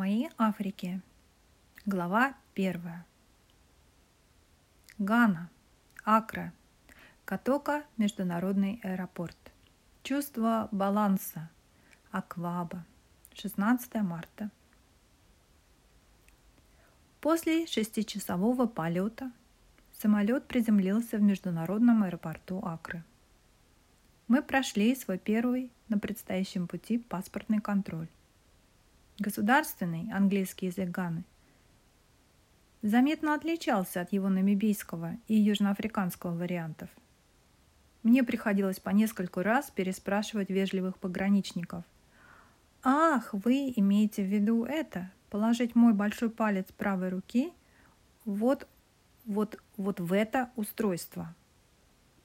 Мои Африки. Глава первая. Гана, Акра, Катока, международный аэропорт. Чувство баланса. Акваба. 16 марта. После шестичасового полета самолет приземлился в международном аэропорту Акры. Мы прошли свой первый на предстоящем пути паспортный контроль. Государственный английский язык Ганы заметно отличался от его намибийского и южноафриканского вариантов. Мне приходилось по нескольку раз переспрашивать вежливых пограничников. «Ах, вы имеете в виду это? Положить мой большой палец правой руки вот, вот, вот в это устройство?»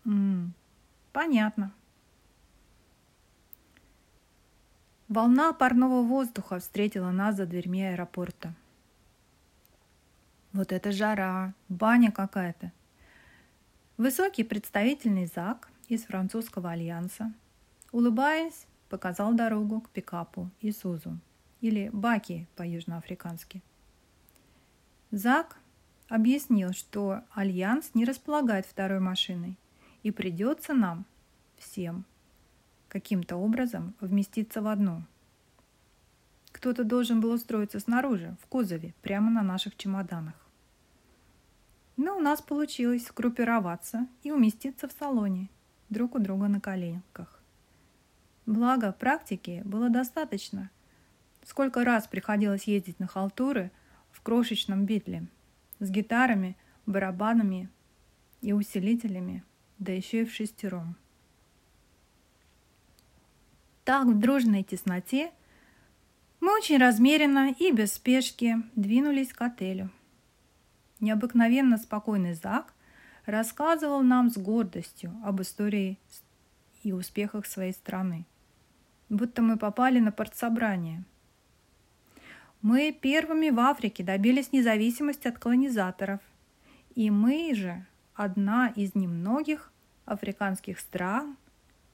М -м, «Понятно», Волна парного воздуха встретила нас за дверьми аэропорта. Вот это жара, баня какая-то. Высокий представительный Зак из французского альянса, улыбаясь, показал дорогу к пикапу Isuzu, или bakkie по-южноафрикански. Зак объяснил, что Альянс не располагает второй машиной, и придется нам всем – каким-то образом вместиться в одну. Кто-то должен был устроиться снаружи, в кузове, прямо на наших чемоданах. Но у нас получилось сгруппироваться и уместиться в салоне, друг у друга на коленках. Благо, практики было достаточно. Сколько раз приходилось ездить на халтуры в крошечном битле с гитарами, барабанами и усилителями, да еще и в шестером. Так, в дружной тесноте мы очень размеренно и без спешки двинулись к отелю. Необыкновенно спокойный Зак рассказывал нам с гордостью об истории и успехах своей страны. Будто мы попали на партсобрание. Мы первыми в Африке добились независимости от колонизаторов. И мы же одна из немногих африканских стран,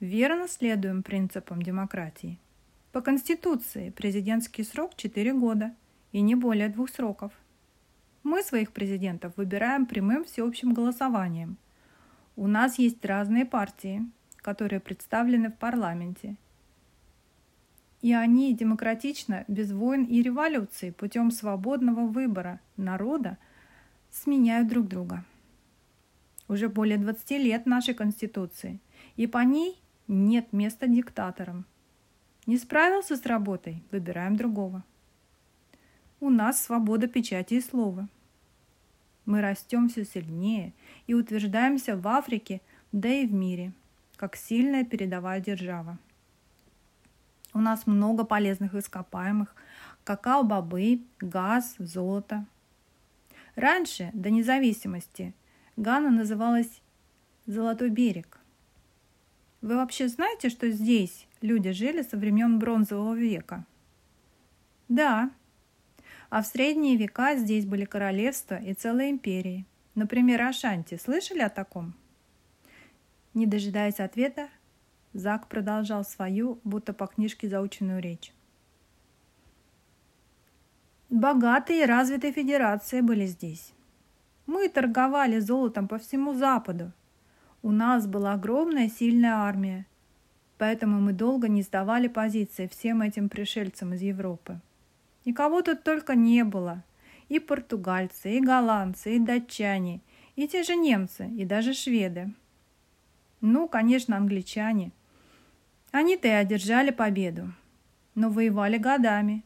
верно следуем принципам демократии. По Конституции президентский срок 4 года и не более двух сроков. Мы своих президентов выбираем прямым всеобщим голосованием. У нас есть разные партии, которые представлены в парламенте. И они демократично, без войн и революций, путем свободного выбора народа сменяют друг друга. Уже более 20 лет нашей Конституции, и по ней нет места диктаторам. Не справился с работой, выбираем другого. У нас свобода печати и слова. Мы растем все сильнее и утверждаемся в Африке, да и в мире, как сильная передовая держава. У нас много полезных ископаемых, какао-бобы, газ, золото. Раньше, до независимости, Гана называлась Золотой берег. Вы вообще знаете, что здесь люди жили со времен Бронзового века? Да. А в средние века здесь были королевства и целые империи. Например, Ашанти. Слышали о таком? Не дожидаясь ответа, Зак продолжал свою, будто по книжке заученную речь. Богатые и развитые федерации были здесь. Мы торговали золотом по всему Западу, у нас была огромная сильная армия, поэтому мы долго не сдавали позиции всем этим пришельцам из Европы. Никого тут только не было. И португальцы, и голландцы, и датчане, и те же немцы, и даже шведы. Ну, конечно, англичане. Они-то и одержали победу, но воевали годами,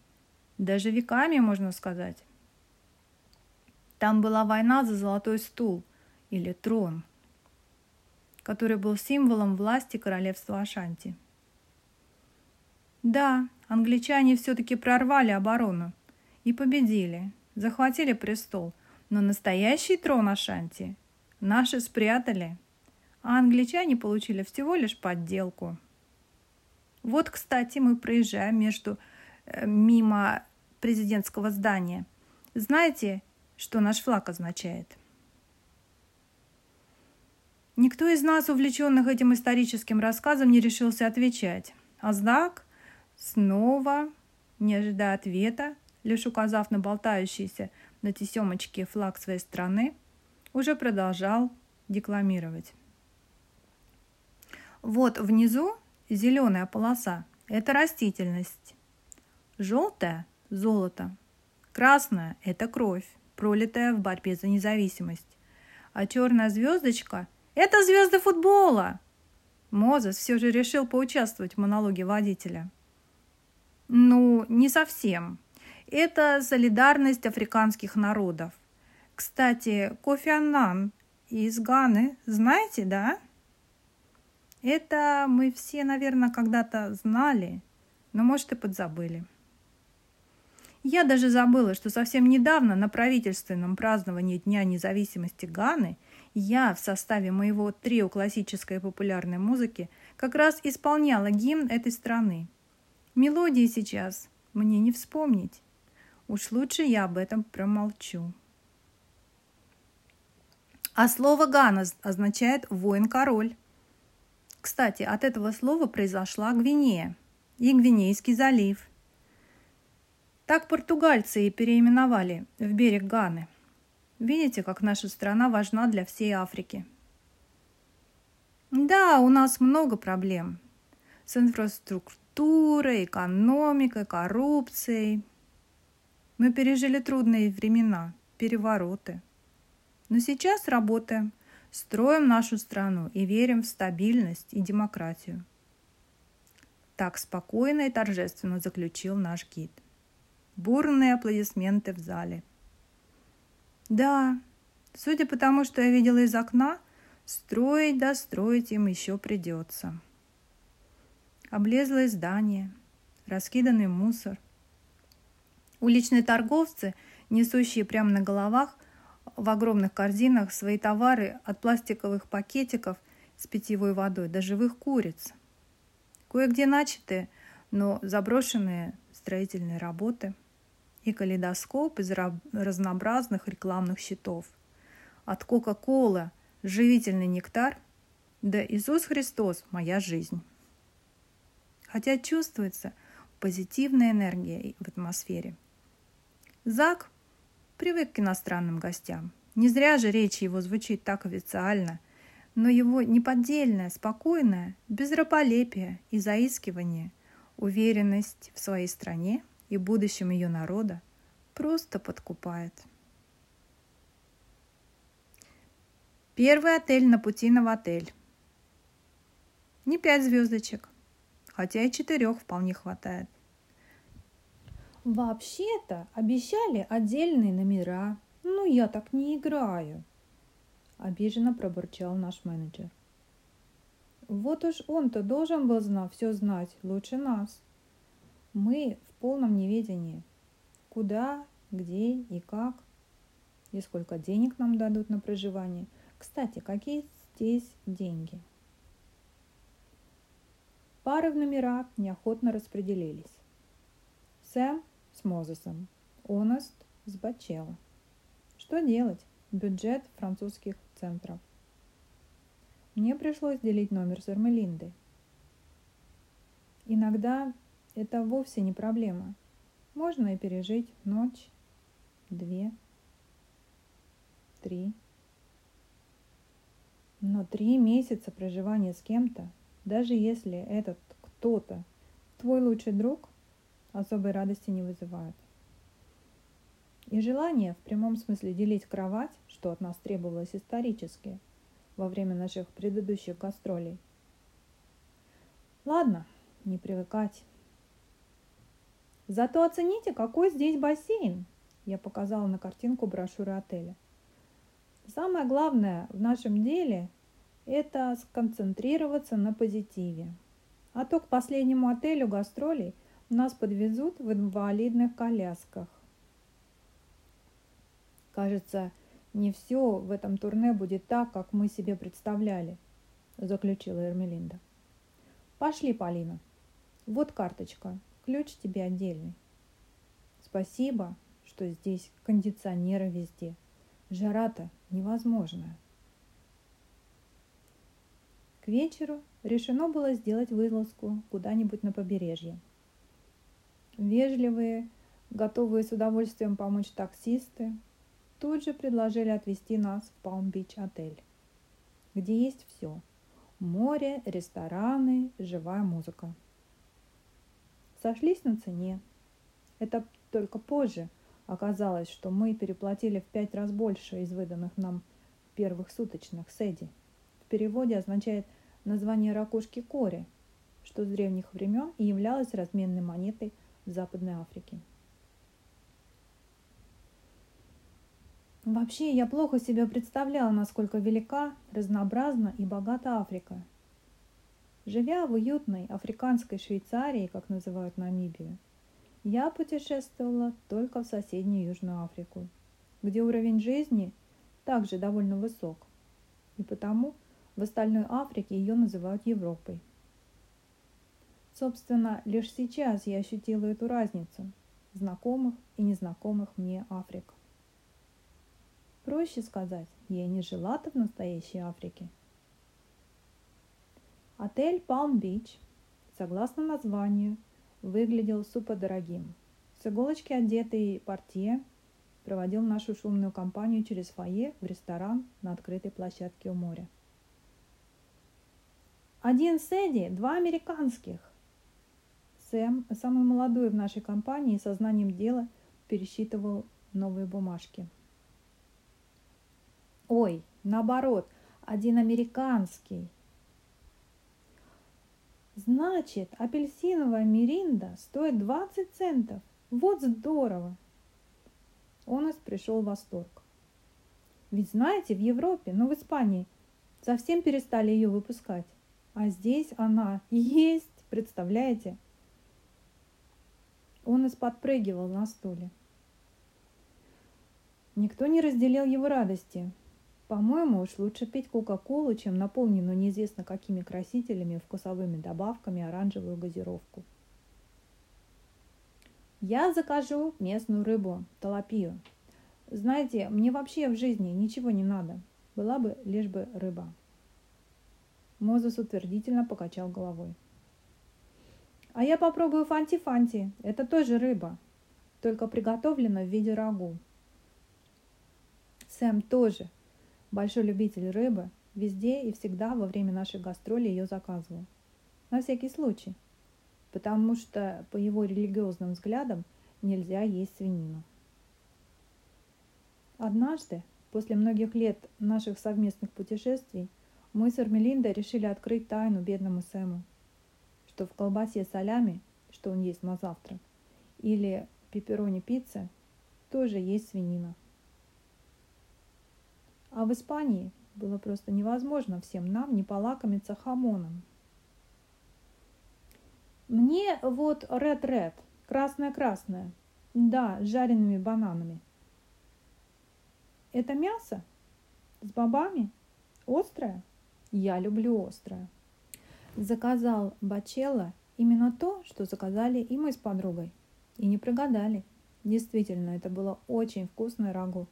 даже веками, можно сказать. Там была война за золотой стул или трон – который был символом власти королевства Ашанти. Да, англичане все-таки прорвали оборону и победили, захватили престол, но настоящий трон Ашанти наши спрятали, а англичане получили всего лишь подделку. Вот, кстати, мы проезжаем между э, мимо президентского здания. Знаете, что наш флаг означает? – Никто из нас, увлеченных этим историческим рассказом, не решился отвечать. А знак снова, не ожидая ответа, лишь указав на болтающийся на тесемочке флаг своей страны, уже продолжал декламировать. Вот внизу зеленая полоса – это растительность. Желтая – золото. Красная – это кровь, пролитая в борьбе за независимость. А черная звездочка – это звезды футбола. Мозес все же решил поучаствовать в монологе водителя. Ну, не совсем. Это солидарность африканских народов. Кстати, Кофи Аннан из Ганы, знаете, да? Это мы все, наверное, когда-то знали, но, может, и подзабыли. Я даже забыла, что совсем недавно на правительственном праздновании Дня независимости Ганы я в составе моего трио классической и популярной музыки как раз исполняла гимн этой страны. Мелодии сейчас мне не вспомнить. Уж лучше я об этом промолчу. А слово «гана» означает «воин-король». Кстати, от этого слова произошла Гвинея и Гвинейский залив – так португальцы и переименовали в берег Ганы. Видите, как наша страна важна для всей Африки. Да, у нас много проблем с инфраструктурой, экономикой, коррупцией. Мы пережили трудные времена, перевороты. Но сейчас работаем, строим нашу страну и верим в стабильность и демократию. Так спокойно и торжественно заключил наш гид. Бурные аплодисменты в зале. Да, судя по тому, что я видела из окна, строить да строить им еще придется. Облезлое здание, раскиданный мусор. Уличные торговцы, несущие прямо на головах в огромных корзинах свои товары от пластиковых пакетиков с питьевой водой до живых куриц. Кое-где начатые, но заброшенные строительные работы – и калейдоскоп из разнообразных рекламных щитов. От Кока-Колы живительный нектар да Иисус Христос – моя жизнь. Хотя чувствуется позитивная энергия в атмосфере. Зак привык к иностранным гостям. Не зря же речь его звучит так официально, но его неподдельное, спокойное, без и заискивание, уверенность в своей стране – и будущем ее народа просто подкупает. Первый отель на пути на отель. Не пять звездочек, хотя и четырех вполне хватает. Вообще-то обещали отдельные номера. Ну, я так не играю. Обиженно пробурчал наш менеджер. Вот уж он-то должен был знать, все знать лучше нас. Мы в полном неведении, куда, где и как, и сколько денег нам дадут на проживание. Кстати, какие здесь деньги? Пары в номера неохотно распределились. Сэм с Мозесом, Онаст с Бачелло. Что делать? Бюджет французских центров. Мне пришлось делить номер с Эрмелиндой. Иногда это вовсе не проблема. Можно и пережить ночь, две, три. Но три месяца проживания с кем-то, даже если этот кто-то твой лучший друг, особой радости не вызывает. И желание в прямом смысле делить кровать, что от нас требовалось исторически во время наших предыдущих гастролей. Ладно, не привыкать. Зато оцените, какой здесь бассейн. Я показала на картинку брошюры отеля. Самое главное в нашем деле – это сконцентрироваться на позитиве. А то к последнему отелю гастролей нас подвезут в инвалидных колясках. Кажется, не все в этом турне будет так, как мы себе представляли, заключила Эрмелинда. Пошли, Полина. Вот карточка. Ключ тебе отдельный. Спасибо, что здесь кондиционеры везде. Жара-то невозможная. К вечеру решено было сделать вылазку куда-нибудь на побережье. Вежливые готовые с удовольствием помочь таксисты, тут же предложили отвезти нас в Палм-Бич-отель, где есть все – море, рестораны, живая музыка. Сошлись на цене. Это только позже оказалось, что мы переплатили в пять раз больше из выданных нам первых суточных седи. В переводе означает название ракушки кори, что с древних времен и являлось разменной монетой в Западной Африке. Вообще, я плохо себе представляла, насколько велика, разнообразна и богата Африка. Живя в уютной африканской Швейцарии, как называют Намибию, я путешествовала только в соседнюю Южную Африку, где уровень жизни также довольно высок, и потому в остальной Африке ее называют Европой. Собственно, лишь сейчас я ощутила эту разницу знакомых и незнакомых мне Африк. Проще сказать, я не жила-то в настоящей Африке. Отель Палм-Бич, согласно названию, выглядел супердорогим. С иголочки одетый портье проводил нашу шумную компанию через фойе в ресторан на открытой площадке у моря. Один Сэдди, два американских. Сэм, самый молодой в нашей компании, со знанием дела пересчитывал новые бумажки – Ой, наоборот, один американский. Значит, апельсиновая миринда стоит 20 центов. Вот здорово! У нас пришел восторг. Ведь знаете, в Европе, ну в Испании, совсем перестали ее выпускать. А здесь она есть, представляете? Он из подпрыгивал на стуле. Никто не разделил его радости. По-моему, уж лучше пить Кока-Колу, чем наполненную неизвестно какими красителями, вкусовыми добавками оранжевую газировку. Я закажу местную рыбу, талапию. Знаете, мне вообще в жизни ничего не надо. Была бы лишь бы рыба. Мозес утвердительно покачал головой. А я попробую фанти-фанти. Это тоже рыба, только приготовлена в виде рагу. Сэм тоже Большой любитель рыбы, везде и всегда во время нашей гастроли ее заказывал. На всякий случай, потому что по его религиозным взглядам нельзя есть свинину. Однажды, после многих лет наших совместных путешествий, мы с Эрмелиндой решили открыть тайну бедному Сэму, что в колбасе солями, что он есть на завтрак, или пепперони пицце, тоже есть свинина – а в Испании было просто невозможно всем нам не полакомиться хамоном. Мне вот ред-ред, красное-красное, да, с жареными бананами. Это мясо? С бобами? Острое? Я люблю острое. Заказал Бачелло именно то, что заказали и мы с подругой. И не прогадали. Действительно, это было очень вкусное рагу.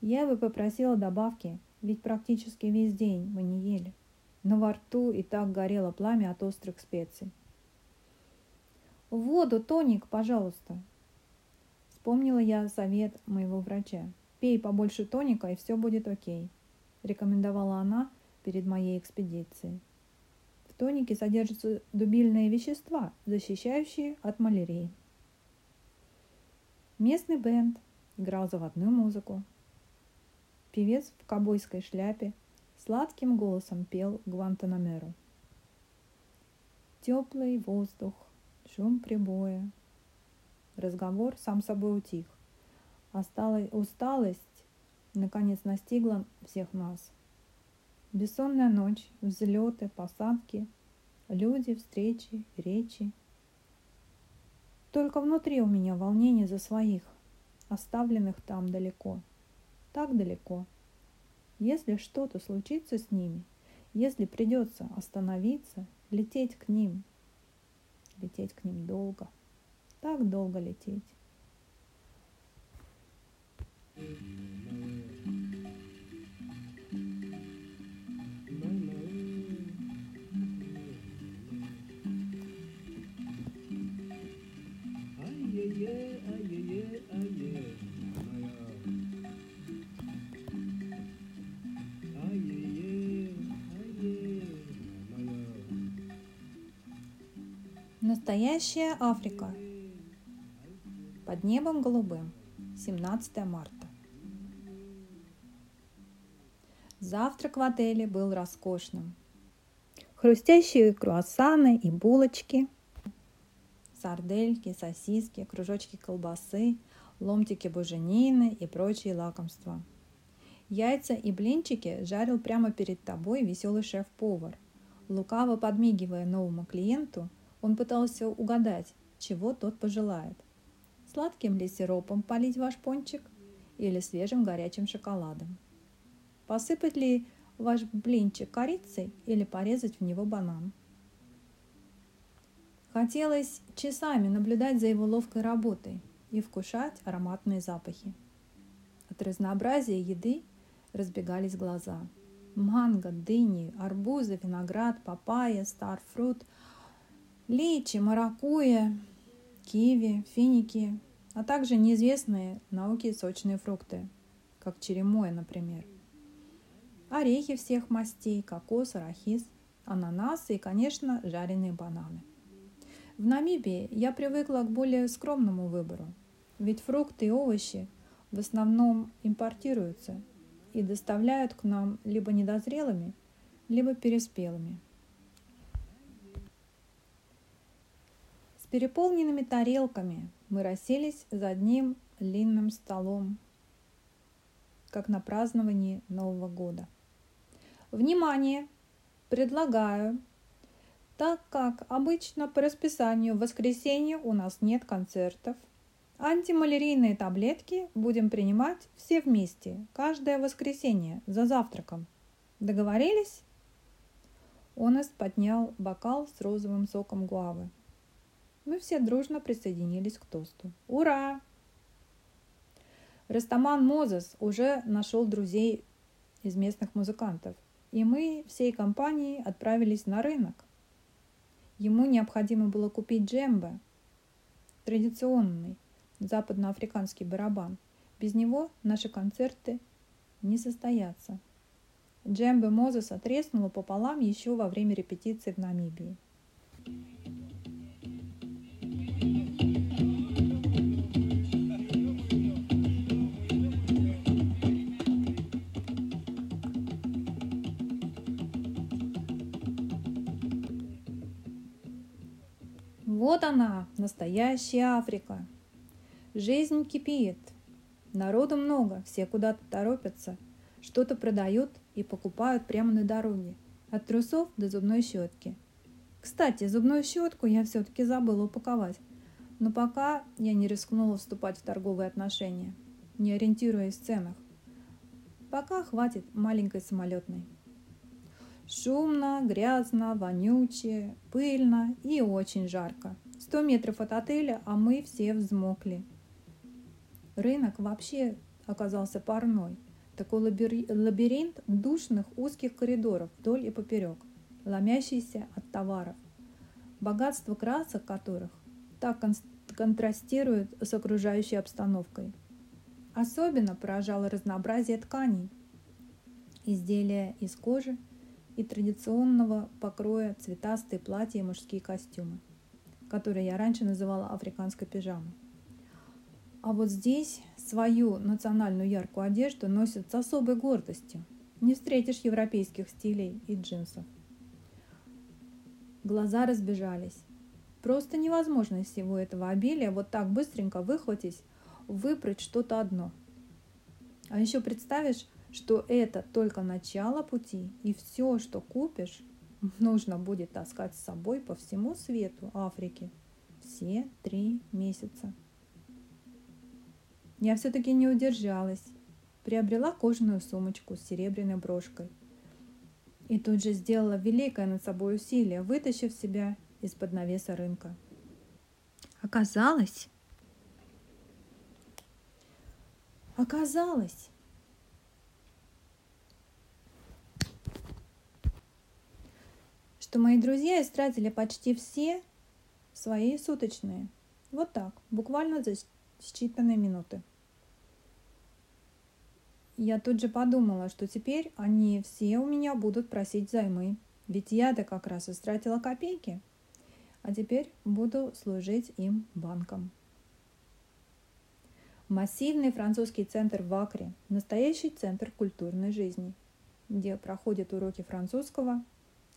Я бы попросила добавки, ведь практически весь день мы не ели. Но во рту и так горело пламя от острых специй. «Воду, тоник, пожалуйста!» Вспомнила я совет моего врача. «Пей побольше тоника, и все будет окей», – рекомендовала она перед моей экспедицией. В тонике содержатся дубильные вещества, защищающие от малярии. Местный бенд играл заводную музыку, Певец в кобойской шляпе сладким голосом пел Гвантанамеру. Теплый воздух, шум прибоя. Разговор сам собой утих. Осталась усталость, наконец настигла всех нас. Бессонная ночь, взлеты, посадки, люди, встречи, речи. Только внутри у меня волнение за своих, оставленных там далеко – так далеко. Если что-то случится с ними, если придется остановиться, лететь к ним, лететь к ним долго, так долго лететь. Ай-е-е, Настоящая Африка. Под небом голубым. 17 марта. Завтрак в отеле был роскошным. Хрустящие круассаны и булочки, сардельки, сосиски, кружочки колбасы, ломтики буженины и прочие лакомства. Яйца и блинчики жарил прямо перед тобой веселый шеф-повар. Лукаво подмигивая новому клиенту, он пытался угадать, чего тот пожелает. Сладким ли сиропом полить ваш пончик или свежим горячим шоколадом? Посыпать ли ваш блинчик корицей или порезать в него банан? Хотелось часами наблюдать за его ловкой работой и вкушать ароматные запахи. От разнообразия еды разбегались глаза. Манго, дыни, арбузы, виноград, папайя, старфрут, личи, маракуя, киви, финики, а также неизвестные науки сочные фрукты, как черемоя, например – орехи всех мастей, кокос, арахис, ананасы и, конечно, жареные бананы. В Намибии я привыкла к более скромному выбору, ведь фрукты и овощи в основном импортируются и доставляют к нам либо недозрелыми, либо переспелыми. Переполненными тарелками мы расселись за одним длинным столом, как на праздновании Нового года – Внимание! Предлагаю, так как обычно по расписанию в воскресенье у нас нет концертов, антималярийные таблетки будем принимать все вместе, каждое воскресенье, за завтраком. Договорились? Онес поднял бокал с розовым соком гуавы. Мы все дружно присоединились к тосту. Ура! Растаман Мозес уже нашел друзей из местных музыкантов – и мы всей компанией отправились на рынок. Ему необходимо было купить джембе, традиционный западноафриканский барабан. Без него наши концерты не состоятся. Джембе Мозеса треснула пополам еще во время репетиции в Намибии. Вот она, настоящая Африка. Жизнь кипит. Народу много, все куда-то торопятся. Что-то продают и покупают прямо на дороге. От трусов до зубной щетки. Кстати, зубную щетку я все-таки забыла упаковать. Но пока я не рискнула вступать в торговые отношения, не ориентируясь в ценах. Пока хватит маленькой самолетной. Шумно, грязно, вонюче, пыльно и очень жарко. Сто метров от отеля, а мы все взмокли. Рынок вообще оказался парной. Такой лабиринт душных узких коридоров вдоль и поперек, ломящийся от товаров, богатство красок которых так контрастирует с окружающей обстановкой. Особенно поражало разнообразие тканей. Изделия из кожи – и традиционного покроя цветастые платья и мужские костюмы, которые я раньше называла африканской пижамой. А вот здесь свою национальную яркую одежду носят с особой гордостью. Не встретишь европейских стилей и джинсов. Глаза разбежались. Просто невозможно из всего этого обилия вот так быстренько выхватить, выбрать что-то одно. А еще представишь, что это только начало пути, и все, что купишь, нужно будет таскать с собой по всему свету Африки все три месяца. Я все-таки не удержалась, приобрела кожаную сумочку с серебряной брошкой и тут же сделала великое над собой усилие, вытащив себя из-под навеса рынка. Оказалось, оказалось, что мои друзья истратили почти все свои суточные, Вот так, буквально за считанные минуты. Я тут же подумала, что теперь они все у меня будут просить займы. Ведь я-то как раз истратила копейки. А теперь буду служить им банком. Массивный французский центр в Акре – настоящий центр культурной жизни, где проходят уроки французского,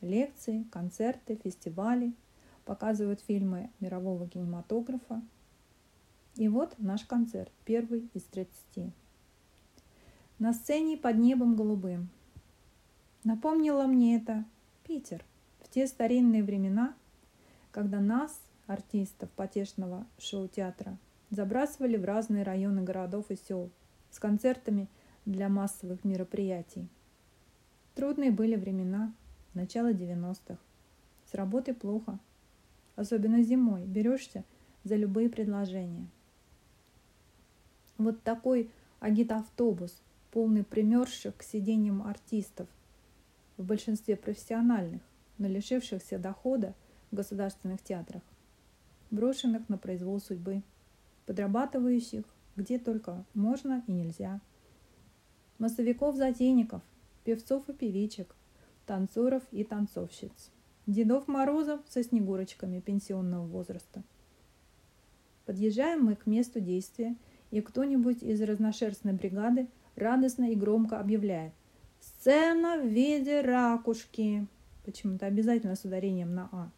лекции, концерты, фестивали, показывают фильмы мирового кинематографа. И вот наш концерт, первый из 30. На сцене под небом голубым. Напомнило мне это Питер в те старинные времена, когда нас, артистов потешного шоу-театра, забрасывали в разные районы городов и сел с концертами для массовых мероприятий. Трудные были времена, начало 90-х. С работы плохо, особенно зимой, берешься за любые предложения. Вот такой агитавтобус, полный примерзших к сиденьям артистов, в большинстве профессиональных, но лишившихся дохода в государственных театрах, брошенных на произвол судьбы, подрабатывающих где только можно и нельзя, массовиков-затейников, певцов и певичек, танцоров и танцовщиц, Дедов Морозов со снегурочками пенсионного возраста. Подъезжаем мы к месту действия, и кто-нибудь из разношерстной бригады радостно и громко объявляет «Сцена в виде ракушки!» Почему-то обязательно с ударением на «а».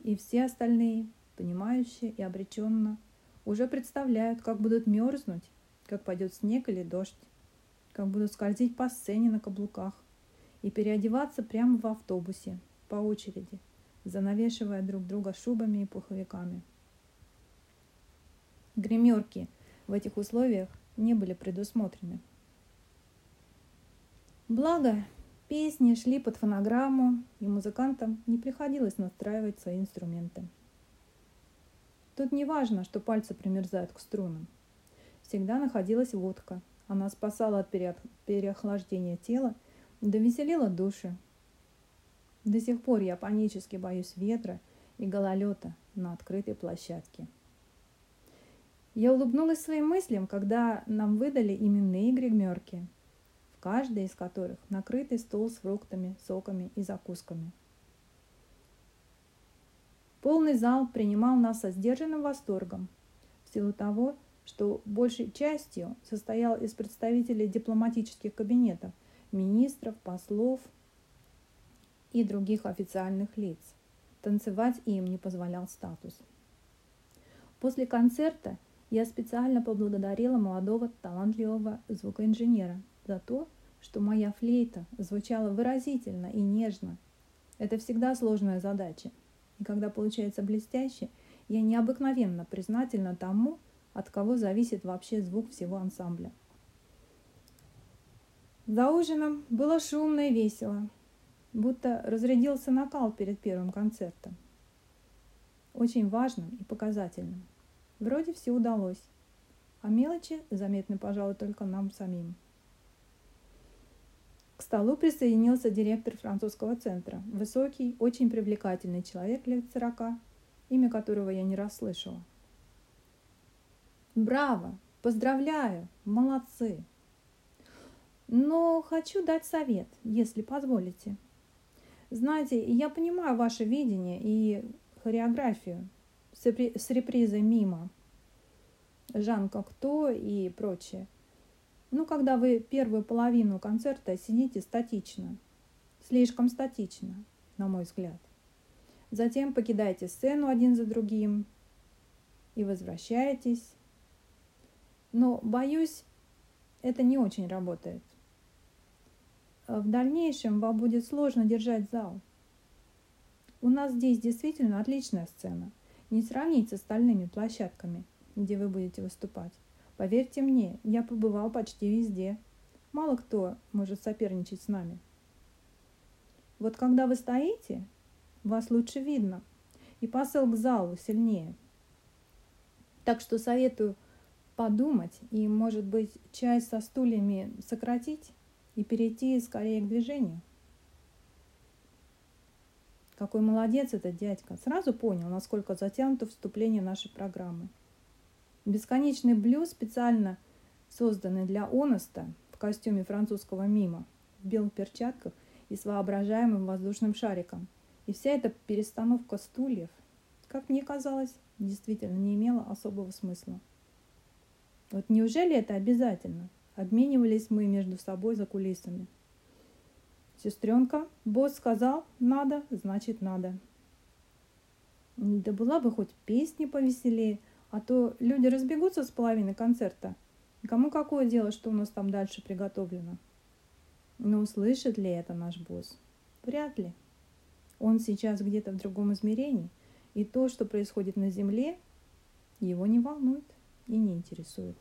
И все остальные, понимающие и обреченно, уже представляют, как будут мерзнуть, как пойдет снег или дождь, как будут скользить по сцене на каблуках, и переодеваться прямо в автобусе, по очереди, занавешивая друг друга шубами и пуховиками. Гримерки в этих условиях не были предусмотрены. Благо, песни шли под фонограмму, и музыкантам не приходилось настраивать свои инструменты. Тут не важно, что пальцы примерзают к струнам. Всегда находилась водка. Она спасала от переохлаждения тела да веселила души. До сих пор я панически боюсь ветра и гололета на открытой площадке. Я улыбнулась своим мыслям, когда нам выдали именные гримерки, в каждой из которых накрытый стол с фруктами, соками и закусками. Полный зал принимал нас со сдержанным восторгом, в силу того, что большей частью состоял из представителей дипломатических кабинетов министров, послов и других официальных лиц. Танцевать им не позволял статус. После концерта я специально поблагодарила молодого талантливого звукоинженера за то, что моя флейта звучала выразительно и нежно. Это всегда сложная задача. И когда получается блестяще, я необыкновенно признательна тому, от кого зависит вообще звук всего ансамбля. За ужином было шумно и весело, будто разрядился накал перед первым концертом. Очень важным и показательным. Вроде все удалось, а мелочи заметны, пожалуй, только нам самим. К столу присоединился директор французского центра, высокий, очень привлекательный человек лет сорока, имя которого я не расслышала. «Браво! Поздравляю! Молодцы!» Но хочу дать совет, если позволите. Знаете, я понимаю ваше видение и хореографию с репризой мимо. Жан Кокто и прочее. Ну, когда вы первую половину концерта сидите статично, слишком статично, на мой взгляд. Затем покидаете сцену один за другим и возвращаетесь. Но, боюсь, это не очень работает. Э, в дальнейшем вам будет сложно держать зал. У нас здесь действительно отличная сцена. Не сравнить с остальными площадками, где вы будете выступать. Поверьте мне, я побывал почти везде. Мало кто может соперничать с нами. Вот когда вы стоите, вас лучше видно, и посыл к залу сильнее. Так что советую подумать и, может быть, часть со стульями сократить и перейти скорее к движению. Какой молодец этот дядька. Сразу понял, насколько затянуто вступление нашей программы. Бесконечный блюз, специально созданный для Оноста в костюме французского мима, в белых перчатках и с воображаемым воздушным шариком. И вся эта перестановка стульев, как мне казалось, действительно не имела особого смысла. Вот неужели это обязательно? Обменивались мы между собой за кулисами. Сестренка, босс сказал, надо, значит надо. Да была бы хоть песни повеселее, а то люди разбегутся с половины концерта. Кому какое дело, что у нас там дальше приготовлено? Но услышит ли это наш босс? Вряд ли. Он сейчас где-то в другом измерении, и то, что происходит на Земле, его не волнует и не интересует.